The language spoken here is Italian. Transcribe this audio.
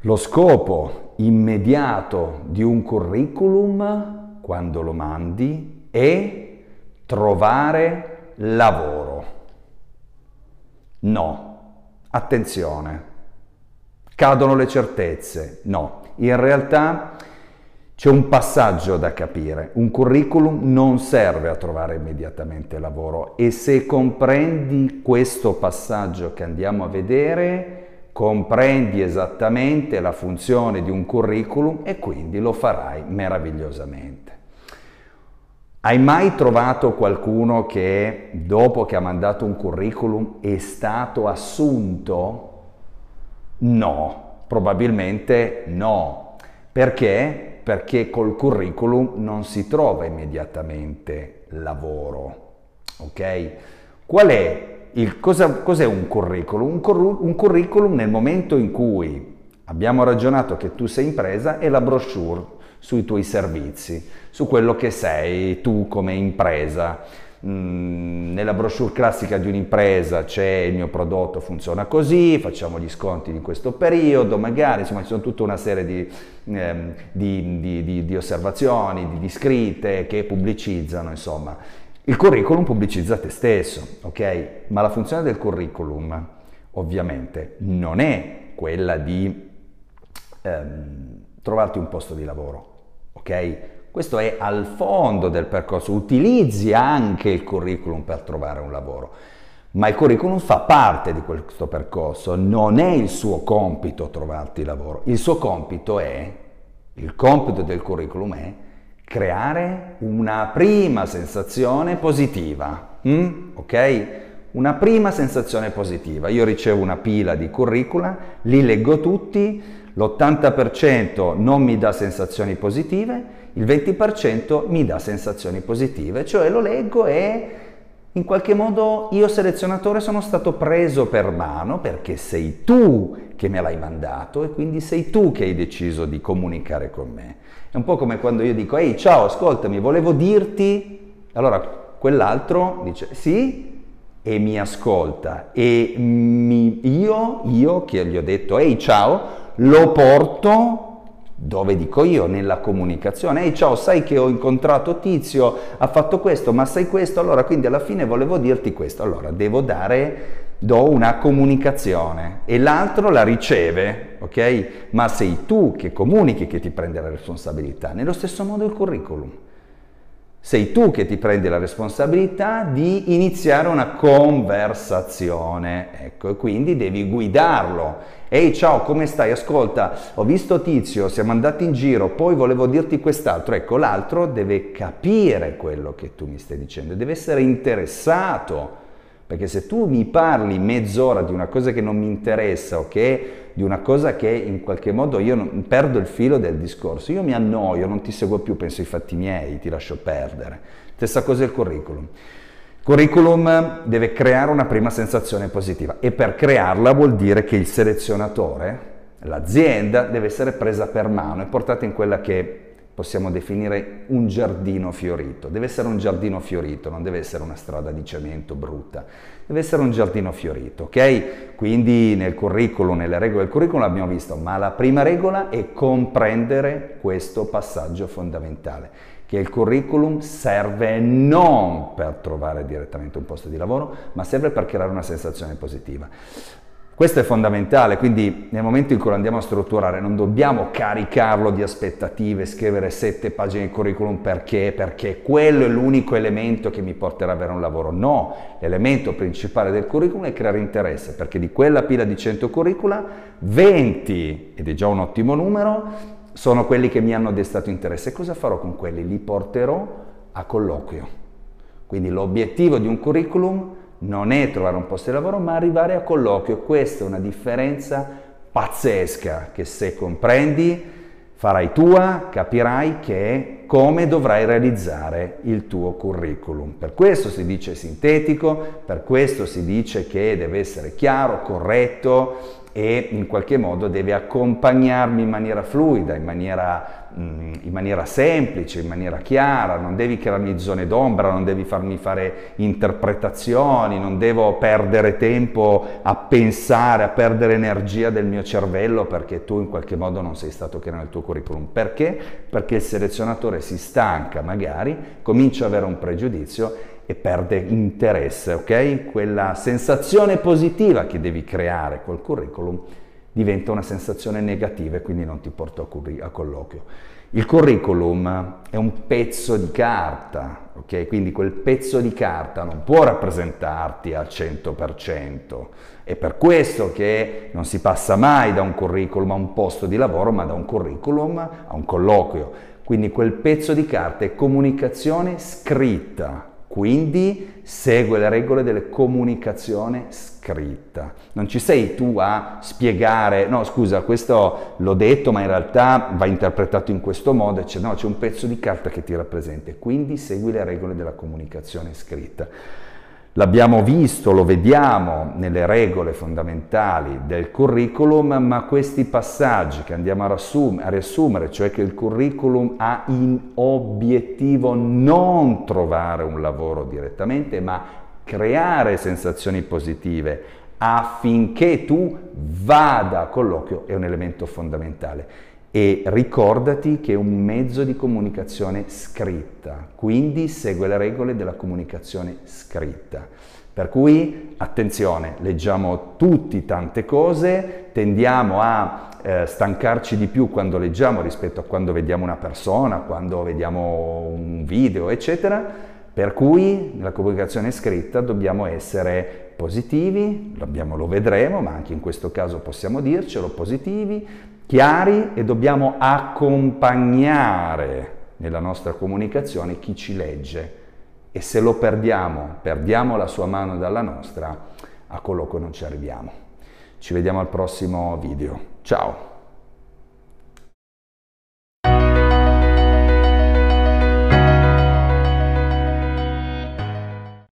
Lo scopo immediato di un curriculum, quando lo mandi, è trovare lavoro. No, attenzione, cadono le certezze. No, in realtà c'è un passaggio da capire. Un curriculum non serve a trovare immediatamente lavoro e se comprendi questo passaggio che andiamo a vedere, comprendi esattamente la funzione di un curriculum e quindi lo farai meravigliosamente. Hai mai trovato qualcuno che dopo che ha mandato un curriculum è stato assunto? No, probabilmente no. Perché? Perché col curriculum non si trova immediatamente lavoro. Ok? Qual è il, cosa, cos'è un curriculum? Un, curr un curriculum nel momento in cui abbiamo ragionato che tu sei impresa è la brochure sui tuoi servizi, su quello che sei tu come impresa. Mm, nella brochure classica di un'impresa c'è il mio prodotto funziona così, facciamo gli sconti in questo periodo, magari insomma ci sono tutta una serie di, ehm, di, di, di osservazioni, di scritte che pubblicizzano insomma il curriculum pubblicizza te stesso, ok? Ma la funzione del curriculum ovviamente non è quella di ehm, trovarti un posto di lavoro, ok? Questo è al fondo del percorso, utilizzi anche il curriculum per trovare un lavoro, ma il curriculum fa parte di questo percorso, non è il suo compito trovarti lavoro, il suo compito è, il compito del curriculum è creare una prima sensazione positiva, mm? ok? Una prima sensazione positiva. Io ricevo una pila di curricula, li leggo tutti, l'80% non mi dà sensazioni positive, il 20% mi dà sensazioni positive, cioè lo leggo e in qualche modo io selezionatore sono stato preso per mano perché sei tu che me l'hai mandato e quindi sei tu che hai deciso di comunicare con me. È un po' come quando io dico, ehi ciao, ascoltami, volevo dirti, allora quell'altro dice sì e mi ascolta e mi, io, io che gli ho detto, ehi ciao, lo porto dove dico io, nella comunicazione. Ehi ciao, sai che ho incontrato Tizio, ha fatto questo, ma sai questo? Allora, quindi alla fine volevo dirti questo. Allora, devo dare do una comunicazione e l'altro la riceve, ok? Ma sei tu che comunichi che ti prendi la responsabilità. Nello stesso modo il curriculum. Sei tu che ti prendi la responsabilità di iniziare una conversazione, ecco, e quindi devi guidarlo. Ehi, ciao, come stai? Ascolta, ho visto Tizio, siamo andati in giro, poi volevo dirti quest'altro. Ecco, l'altro deve capire quello che tu mi stai dicendo, deve essere interessato perché se tu mi parli mezz'ora di una cosa che non mi interessa o che di una cosa che in qualche modo io non, perdo il filo del discorso, io mi annoio, non ti seguo più, penso ai fatti miei, ti lascio perdere. Stessa cosa il curriculum. Il curriculum deve creare una prima sensazione positiva e per crearla vuol dire che il selezionatore, l'azienda, deve essere presa per mano e portata in quella che possiamo definire un giardino fiorito. Deve essere un giardino fiorito, non deve essere una strada di cemento brutta, deve essere un giardino fiorito, ok? Quindi nel curriculum, nelle regole del curriculum abbiamo visto, ma la prima regola è comprendere questo passaggio fondamentale, che il curriculum serve non per trovare direttamente un posto di lavoro, ma serve per creare una sensazione positiva. Questo è fondamentale, quindi nel momento in cui lo andiamo a strutturare non dobbiamo caricarlo di aspettative, scrivere sette pagine di curriculum perché, perché quello è l'unico elemento che mi porterà ad avere un lavoro. No, l'elemento principale del curriculum è creare interesse, perché di quella pila di 100 curricula, 20, ed è già un ottimo numero, sono quelli che mi hanno destato interesse. Cosa farò con quelli? Li porterò a colloquio. Quindi l'obiettivo di un curriculum non è trovare un posto di lavoro, ma arrivare a colloquio. Questa è una differenza pazzesca che se comprendi farai tua, capirai che come dovrai realizzare il tuo curriculum. Per questo si dice sintetico, per questo si dice che deve essere chiaro, corretto, e in qualche modo deve accompagnarmi in maniera fluida, in maniera, mm, in maniera, semplice, in maniera chiara, non devi crearmi zone d'ombra, non devi farmi fare interpretazioni, non devo perdere tempo a pensare, a perdere energia del mio cervello perché tu in qualche modo non sei stato chiaro nel tuo curriculum. Perché? Perché il selezionatore si stanca magari, comincia ad avere un pregiudizio e perde interesse, ok? Quella sensazione positiva che devi creare col curriculum diventa una sensazione negativa e quindi non ti porta a, colloquio. Il curriculum è un pezzo di carta, ok? Quindi quel pezzo di carta non può rappresentarti al 100%. È per questo che non si passa mai da un curriculum a un posto di lavoro, ma da un curriculum a un colloquio. Quindi quel pezzo di carta è comunicazione scritta, quindi segue le regole della comunicazione scritta. Non ci sei tu a spiegare, no scusa, questo l'ho detto ma in realtà va interpretato in questo modo, eccetera. no, c'è un pezzo di carta che ti rappresenta, quindi segui le regole della comunicazione scritta. L'abbiamo visto, lo vediamo nelle regole fondamentali del curriculum, ma questi passaggi che andiamo a, a riassumere, cioè che il curriculum ha in obiettivo non trovare un lavoro direttamente, ma creare sensazioni positive affinché tu vada a colloquio, è un elemento fondamentale e ricordati che è un mezzo di comunicazione scritta, quindi segue le regole della comunicazione scritta. Per cui attenzione, leggiamo tutti tante cose, tendiamo a eh, stancarci di più quando leggiamo rispetto a quando vediamo una persona, quando vediamo un video, eccetera. Per cui nella comunicazione scritta dobbiamo essere positivi, lo, lo vedremo, ma anche in questo caso possiamo dircelo, positivi, chiari e dobbiamo accompagnare nella nostra comunicazione chi ci legge e se lo perdiamo, perdiamo la sua mano dalla nostra, a colloquio non ci arriviamo. Ci vediamo al prossimo video. Ciao!